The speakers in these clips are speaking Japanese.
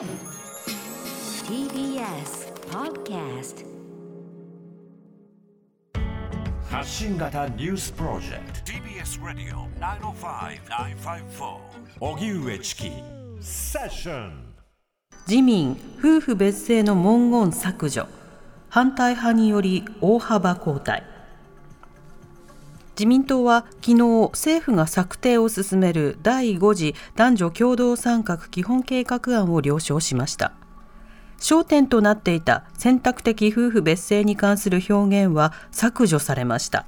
TBS Podcast 発信型ニュースプロジェクト。TBS Radio 905-954荻上チキ。セッション。自民夫婦別姓の文言削除。反対派により大幅交代自民党は昨日政府が策定を進める第5次男女共同参画基本計画案を了承しました。焦点となっていた選択的夫婦別姓に関する表現は削除されました。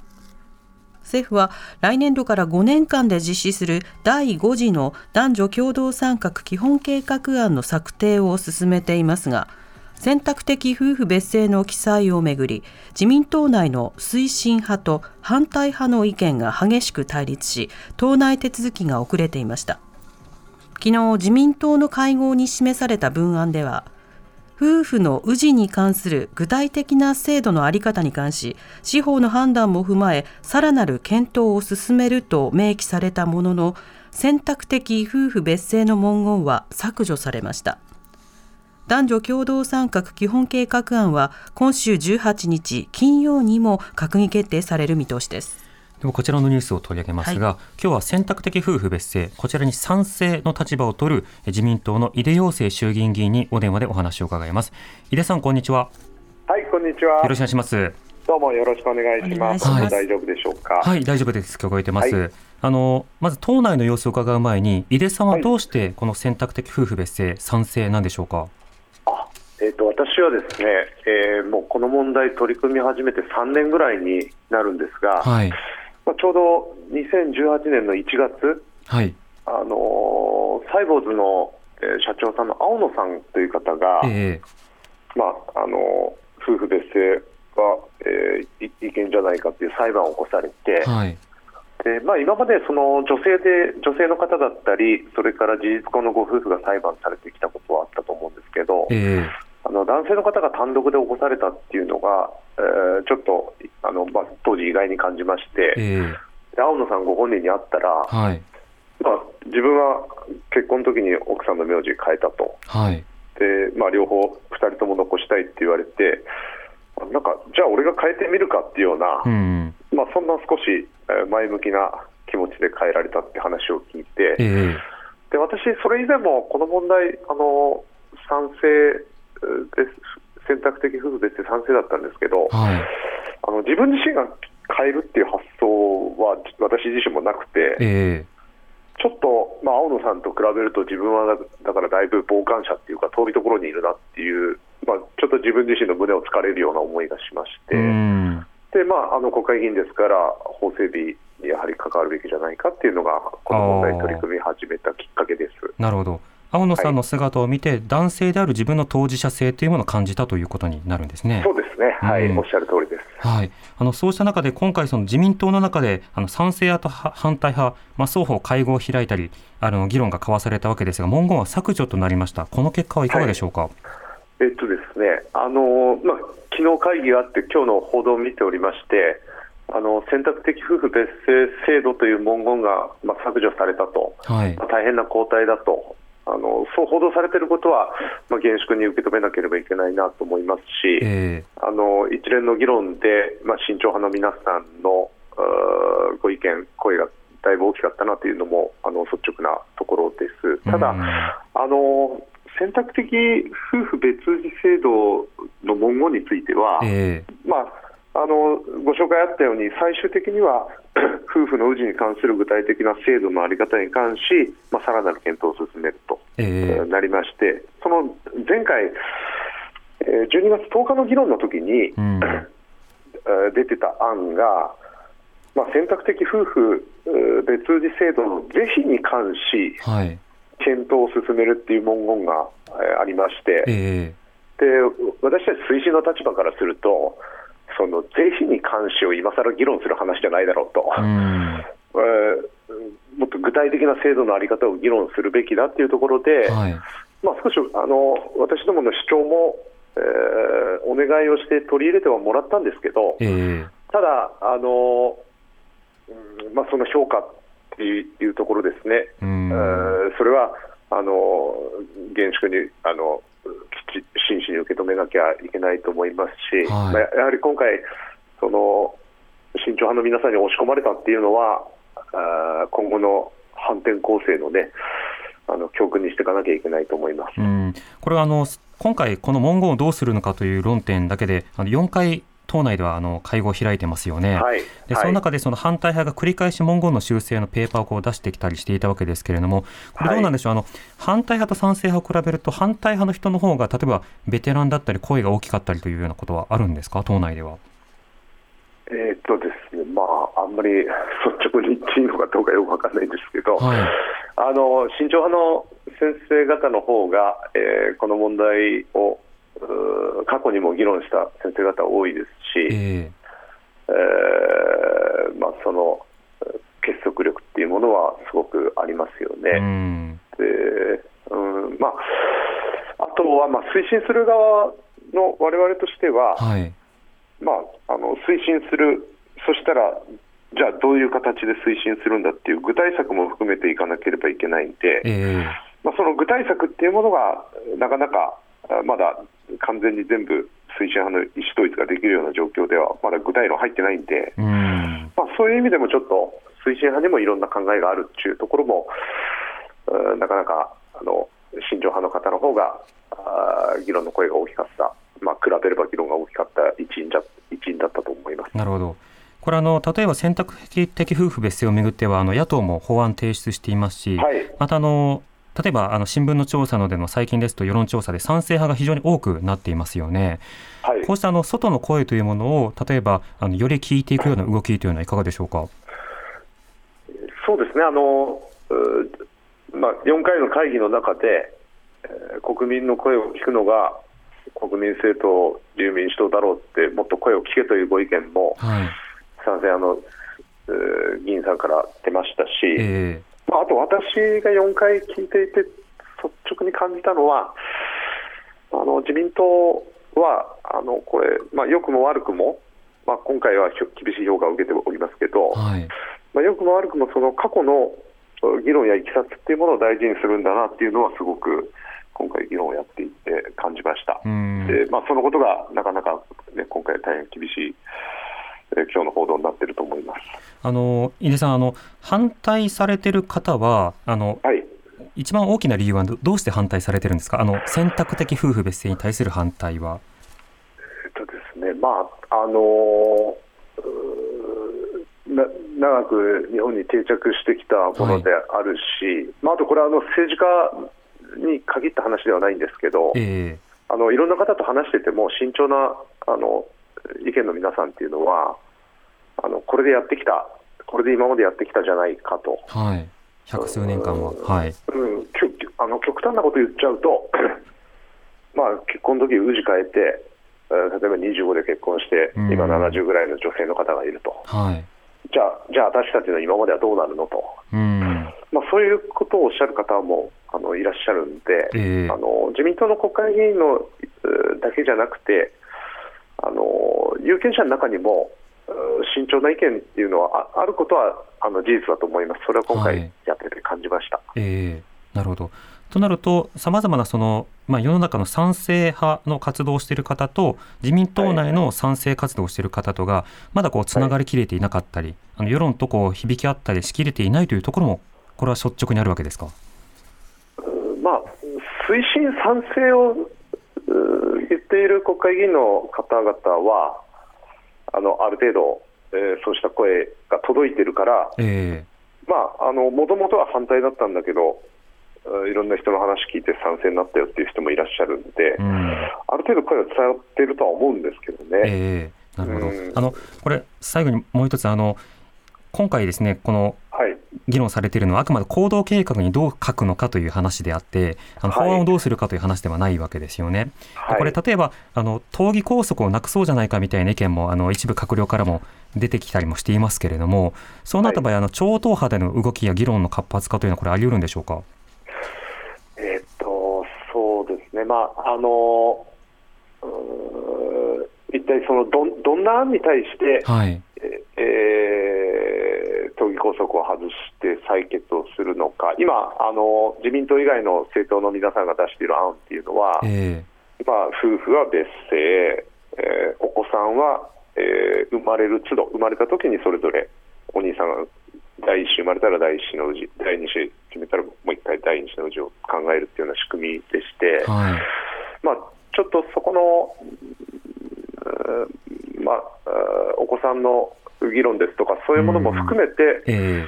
政府は来年度から5年間で実施する第5次の男女共同参画基本計画案の策定を進めていますが選択的夫婦別姓の記載をめぐり自民党内の推進派と反対派の意見が激しく対立し党内手続きが遅れていました。昨日自民党の会合に示された文案では夫婦の氏に関する具体的な制度の在り方に関し司法の判断も踏まえさらなる検討を進めると明記されたものの選択的夫婦別姓の文言は削除されました。男女共同参画基本計画案は今週18日金曜にも閣議決定される見通しですではこちらのニュースを取り上げますが、今日は選択的夫婦別姓、こちらに賛成の立場を取るえ自民党の井出陽生衆議院議員にお電話でお話を伺います。井出さん、こんにちは。はい、こんにちは。よろしくお願いします。どうもよろしくお願いします。ます大丈夫でしょうか？はい、大丈夫です。聞こえてます。はいあのまず党内の様子を伺う前に、井出さんはどうしてこの選択的夫婦別姓賛成なんでしょうか？あ、えっ、と私はですね、えーもうこの問題取り組み始めて3年ぐらいになるんですが、はい、まあちょうど2018年の1月、はい、あのーサイボーズの、えー社長さんの青野さんという方が、えまああのー夫婦別姓は、えーい違憲じゃないかという裁判を起こされて。えはい、でまあ、今までその女性で女性の方だったり、それから事実婚のご夫婦が裁判されてきたことはあったと思うんですけど、えあの男性の方が単独で起こされたっていうのが、えーちょっとあの、まあ、当時、意外に感じまして、ええ。で青野さんご本人に会ったら、えはい、まあ、自分は結婚の時に奥さんの名字変えたと、はい、でまあ、両方2人とも残したいって言われて、なんかじゃあ俺が変えてみるかっていうような、うん、まあ、そんな少しえー前向きな気持ちで変えられたって話を聞いて、ええ。で私、それ以前もこの問題、あの賛成選択的夫婦別姓賛成だったんですけど、はい、あの自分自身が変えるっていう発想は私自身もなくて、ええちょっと、まあ、青野さんと比べると自分はだだからだいぶ傍観者っていうか遠いところにいるなっていう、まあ、ちょっと自分自身の胸をつかれるような思いがしまして。うん、でまあ、あの国会議員ですから、法整備にやはり関わるべきじゃないかっていうのが、この問題に取り組み始めたきっかけです。なるほど。青野さんの姿を見て、男性である自分の当事者性というものを感じたということになるんですね。そうですね、はい、うんおっしゃる通りです。はい、あのそうした中で今回、その自民党の中であの賛成派とは反対派、まあ、双方会合を開いたりあの議論が交わされたわけですが文言は削除となりました。この結果はいかがでしょうか？えっとですね、あのまあ昨日会議があって、今日の報道を見ておりまして、あの選択的夫婦別姓制度という文言が、まあ、削除されたと、はい。まあ、大変な後退だと。あのそう報道されていることは、まあ、厳粛に受け止めなければいけないなと思いますし、えあの一連の議論で、まあ、慎重派の皆さんのご意見、声がだいぶ大きかったなというのもあの率直なところです。ただ、うん。あの選択的夫婦別氏制度の文言については、えまあ、あのご紹介あったように、最終的には 夫婦の氏に関する具体的な制度の在り方に関し、まあ、さらなる検討を進めると、ええなりまして、その前回、えー12月10日の議論の時に、うん。えー出てた案が、まあ、選択的夫婦えー別氏制度の是非に関し、はい。検討を進めるっていう文言が、えーありまして、えで私たち推進の立場からすると、その是非に関しを今更議論する話じゃないだろうと、えうと具体的な制度の在り方を議論するべきだっていうところで、はい。まあ、少しあの私どもの主張も、えーお願いをして取り入れてはもらったんですけど、ええ。ただ、あのうんまあ、その評価っていうところですね、うん。えーそれはああの厳粛にあのきち真摯に受け止めなきゃいけないと思いますし、はい。まあやはり今回、その慎重派の皆さんに押し込まれたっていうのは、あー今後の反転攻勢のね、あの教訓にしていかなきゃいけないと思います。うん、これはあの今回、この文言をどうするのかという論点だけで、あの4回、党内ではあの会合を開いてますよね。はいではいその中でその反対派が繰り返し文言の修正のペーパーをこう出してきたりしていたわけですけれども、これどうなんでしょう、あの反対派と賛成派を比べると、反対派の人の方が例えばベテランだったり、声が大きかったりというようなことはあるんですか、党内では。えーっとですね、まあ、あんまり率直に言っていいのかどうかよくわかんないんですけど、はい。あの慎重派の先生方の方が、えーこの問題を過去にも議論した先生方多いですし、ええ。ーまあ、そのえー結束力っていうものはすごくありますよえうね。ん。でうんまあ、あとは、まあ、推進する側の我々としては、はい。まあ、あの推進する、そしたら、じゃあどういう形で推進するんだっていう具体策も含めていかなければいけないんで、えまあ、その具体策っていうものがなかなかあまだ完全に全部推進派の意思統一ができるような状況ではまだ具体論入ってないんで、んまあ、そういう意味でもちょっと推進派にもいろんな考えがあるっていうところもうんなかなかあの慎重派の方の方があー議論の声が大きかった、まあ、比べれば議論が大きかった一因だ一因だったと思います。なるほど。これあの例えば選択的夫婦別姓をめぐってはあの野党も法案提出していますし、はいまたあの例えばあの新聞の調査のでの最近ですと世論調査で賛成派が非常に多くなっていますよね。はいこうしたあの外の声というものを例えばあのより聞いていくような動きというのはいかがでしょうか？そうですね、あのうまあ、4回の会議の中で、えー国民の声を聞くのが国民政党、自由民主党だろうって、もっと声を聞けというご意見もはい。賛成派の、えー議員さんから出ましたし、えまあ、あと私が4回聞いていて、率直に感じたのは、あの自民党はあのこれ、まあ、良くも悪くも、まあ、今回は厳しい評価を受けておりますけど、えはい。まあ、良くも悪くもその過去のう議論やいきさつっていうものを大事にするんだなっていうのはすごく今回議論をやっていて感じました。うんでまあ、そのことがなかなか、ね、今回大変厳しい、えー今日の報道になっていると思います。あの井出さんあの反対されてる方はあのはい一番大きな理由はどどうして反対されてるんですか？あの選択的夫婦別姓に対する反対は。えっとですね、まああのな長く日本に定着してきたものであるし、まあ、あとこれはあの政治家に限った話ではないんですけど、えあのいろんな方と話してても慎重なあの意見の皆さんっていうのはあのこれでやってきたこれで今までやってきたじゃないかと、えはい。百数年間は。はい。うん、あの極端なこと言っちゃうと、まあ、結婚の時氏変えて、えー例えば25で結婚してうん今70ぐらいの女性の方がいると、はい。じゃあじゃあ私たちの今まではどうなるのと、うん。まあ、そういうことをおっしゃる方もあのいらっしゃるんで、ええあの自民党の国会議員のうーだけじゃなくてあの有権者の中にも慎重な意見っていうのはああることはあの事実だと思います、それは今はい回やってて感じました。ええなるほど。となると、さまざまなその、まあ、世の中の賛成派の活動をしている方と、自民党内の賛成活動をしている方とが、まだこうつながりきれていなかったり、あの世論とこう響き合ったりしきれていないというところも、これは率直にあるわけですか？まあ、推進賛成を言っている国会議員の方々はあのある程度、えーそうした声が届いてるから、えまあ、あの、もともとは反対だったんだけど、うんいろんな人の話聞いて賛成になったよっていう人もいらっしゃるんで、えうん。ある程度声は伝わっているとは思うんですけどね。ええなるほどうん。あの、これ、最後にもう一つ、あの、今回ですね、このはい。議論されているのはあくまで行動計画にどう書くのかという話であって、あのはい法案をどうするかという話ではないわけですよね。はい、これ例えばあの党議拘束をなくそうじゃないかみたいな意見もあの一部閣僚からも出てきたりもしていますけれどもそうなった場合、あの超党派での動きや議論の活発化というのはこれあり得るんでしょうか？えーっと、そうですね。まあ、あの、一体そのどん、どんな案に対して、はい。えー、拘束を外して採決をするのか、今、あの自民党以外の政党の皆さんが出している案っていうのは、えまあ、夫婦は別姓、えーお子さんは、えー生まれる都度、生まれた時にそれぞれお兄さんが第一子生まれたら第一子の氏、第二子決めたらもう一回第二子の氏を考えるっていうような仕組みでして、えはい。まあ、ちょっとそこの、まあ、お子さんの議論ですとか、そういうものも含めて、え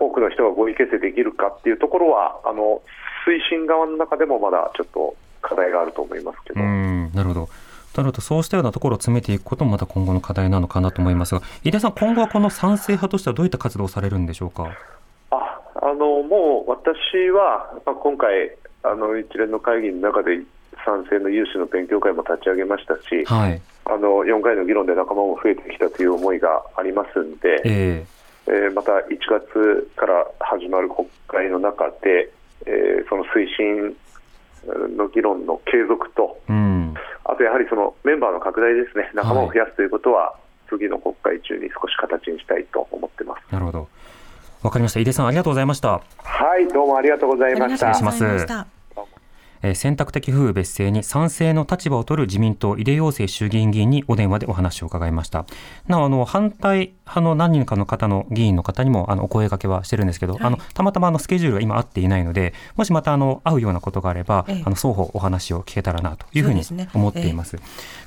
多くの人が合意形成できるかっていうところは、あの推進側の中でもまだちょっと課題があると思いますけど。うん、なるほど。なるほど、そうしたようなところを詰めていくこともまた今後の課題なのかなと思いますが、井出さん、今後はこの賛成派としてはどういった活動をされるんでしょうか？ああのもう私は、まあ、今回あの、一連の会議の中で賛成の有志の勉強会も立ち上げましたし、はい。あの4回の議論で仲間も増えてきたという思いがありますんで、ええーまた1月から始まる国会の中で、えーその推進の議論の継続と、えうん。あとやはりそのメンバーの拡大ですね、仲間を増やすということは、次の国会中に少し形にしたいと思ってます。なるほど。わかりました。井出さん、ありがとうございました。はい、どうもありがとうございました。ありがとうございますえー選択的夫婦別姓に賛成の立場を取る自民党井出陽生衆議院議員にお電話でお話を伺いました。なお、あの、反対派の何人かの方の議員の方にも、あの、お声掛けはしてるんですけど、はいあの、たまたまあの、スケジュールが今合っていないので、もしまたあの、会うようなことがあれば、ええあの、双方お話を聞けたらなというふうに思っています。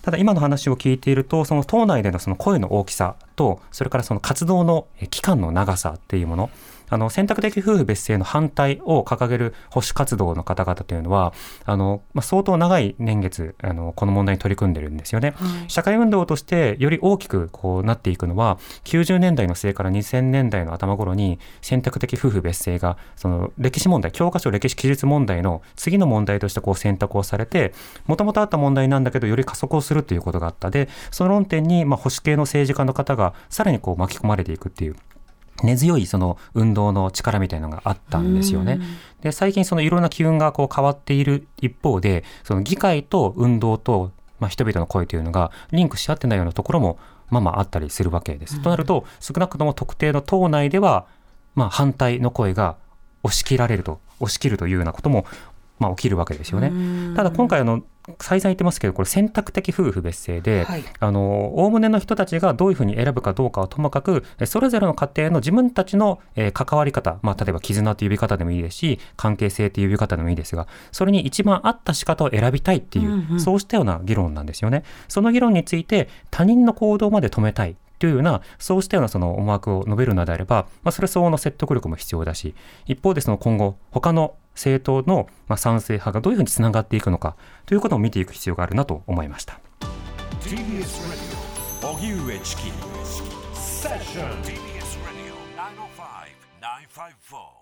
ただ、今の話を聞いていると、その党内でのその声の大きさと、それからその活動のえー期間の長さっていうもの、あの、選択的夫婦別姓の反対を掲げる保守活動の方々というのは、あの、まあ、相当長い年月、あの、この問題に取り組んでるんですよね。はい社会運動としてより大きくこうなっていくのは、90年代の末から2000年代の頭頃に選択的夫婦別姓が、その歴史問題、教科書歴史記述問題の次の問題としてこう選択をされて、もともとあった問題なんだけど、より加速をするということがあった。で、その論点に、まあ、保守系の政治家の方がさらにこう巻き込まれていくっていう。根強いその運動の力みたいなのがあったんですよね。で、最近そのいろんな機運がこう変わっている一方で、その議会と運動と、まあ、人々の声というのがリンクし合ってないようなところもまあまああったりするわけです。となると、少なくとも特定の党内では、まあ反対の声が押し切られると、押し切るというようなことも、まあ起きるわけですよね。ただ今回あの、再三言ってますけど、これ選択的夫婦別姓で、はいあの、おおむねの人たちがどういうふうに選ぶかどうかはともかく、えそれぞれの家庭の自分たちの、えー関わり方、まあ、例えば絆という呼び方でもいいですし、関係性という呼び方でもいいですが、それに一番合った仕方を選びたいっていう、うんうんそうしたような議論なんですよね。その議論について、他人の行動まで止めたい。というような、そうしたようなその思惑を述べるのであれば、まあ、それ相応の説得力も必要だし、一方でその今後、他の政党の賛成派がどういうふうにつながっていくのか、ということを見ていく必要があるなと思いました。TBS Radio 荻上チキ。セッション TBS Radio 905 954